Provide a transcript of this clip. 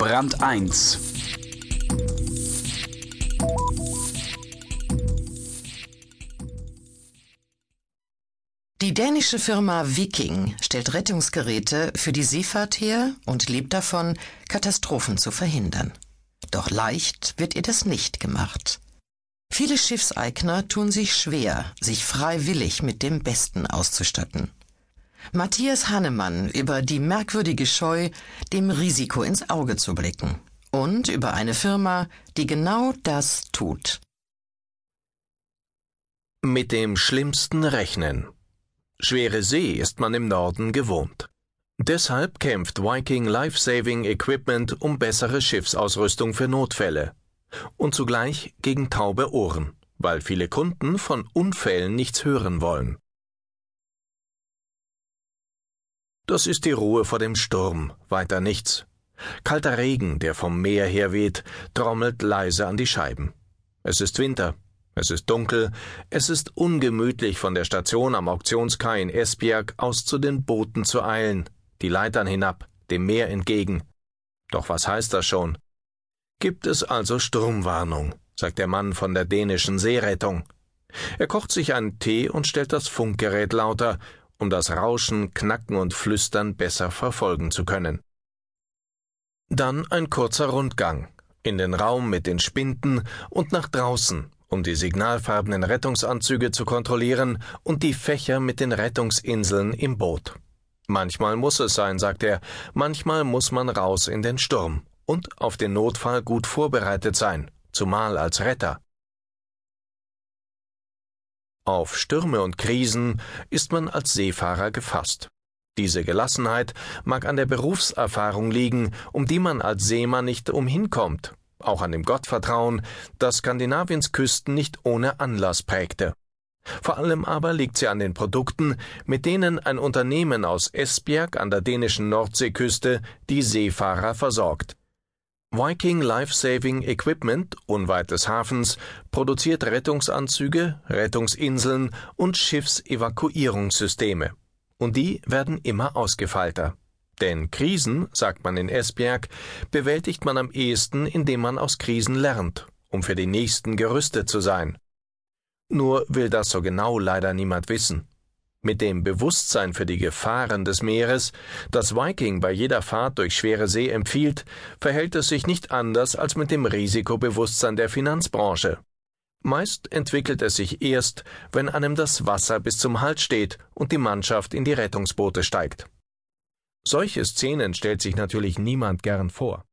Brand 1 Die dänische Firma Viking stellt Rettungsgeräte für die Seefahrt her und lebt davon, Katastrophen zu verhindern. Doch leicht wird ihr das nicht gemacht. Viele Schiffseigner tun sich schwer, sich freiwillig mit dem Besten auszustatten. Matthias Hannemann über die merkwürdige Scheu, dem Risiko ins Auge zu blicken und über eine Firma, die genau das tut. Mit dem Schlimmsten rechnen. Schwere See ist man im Norden gewohnt. Deshalb kämpft Viking Life Saving Equipment um bessere Schiffsausrüstung für Notfälle und zugleich gegen taube Ohren, weil viele Kunden von Unfällen nichts hören wollen. Das ist die Ruhe vor dem Sturm, weiter nichts. Kalter Regen, der vom Meer her weht, trommelt leise an die Scheiben. Es ist Winter, es ist dunkel, es ist ungemütlich von der Station am Auktionskai in Esbjerg aus zu den Booten zu eilen, die Leitern hinab, dem Meer entgegen. Doch was heißt das schon? Gibt es also Sturmwarnung, sagt der Mann von der dänischen Seerettung. Er kocht sich einen Tee und stellt das Funkgerät lauter, um das Rauschen, Knacken und Flüstern besser verfolgen zu können. Dann ein kurzer Rundgang, in den Raum mit den Spinden und nach draußen, um die signalfarbenen Rettungsanzüge zu kontrollieren und die Fächer mit den Rettungsinseln im Boot. Manchmal muss es sein, sagt er, manchmal muss man raus in den Sturm und auf den Notfall gut vorbereitet sein, zumal als Retter. Auf Stürme und Krisen ist man als Seefahrer gefasst. Diese Gelassenheit mag an der Berufserfahrung liegen, um die man als Seemann nicht umhinkommt, auch an dem Gottvertrauen, das Skandinaviens Küsten nicht ohne Anlass prägte. Vor allem aber liegt sie an den Produkten, mit denen ein Unternehmen aus Esbjerg an der dänischen Nordseeküste die Seefahrer versorgt. Viking Life Saving Equipment unweit des Hafens produziert Rettungsanzüge, Rettungsinseln und Schiffsevakuierungssysteme. Und die werden immer ausgefeilter. Denn Krisen, sagt man in Esbjerg, bewältigt man am ehesten, indem man aus Krisen lernt, um für die nächsten gerüstet zu sein. Nur will das so genau leider niemand wissen. Mit dem Bewusstsein für die Gefahren des Meeres, das Viking bei jeder Fahrt durch schwere See empfiehlt, verhält es sich nicht anders als mit dem Risikobewusstsein der Finanzbranche. Meist entwickelt es sich erst, wenn einem das Wasser bis zum Hals steht und die Mannschaft in die Rettungsboote steigt. Solche Szenen stellt sich natürlich niemand gern vor.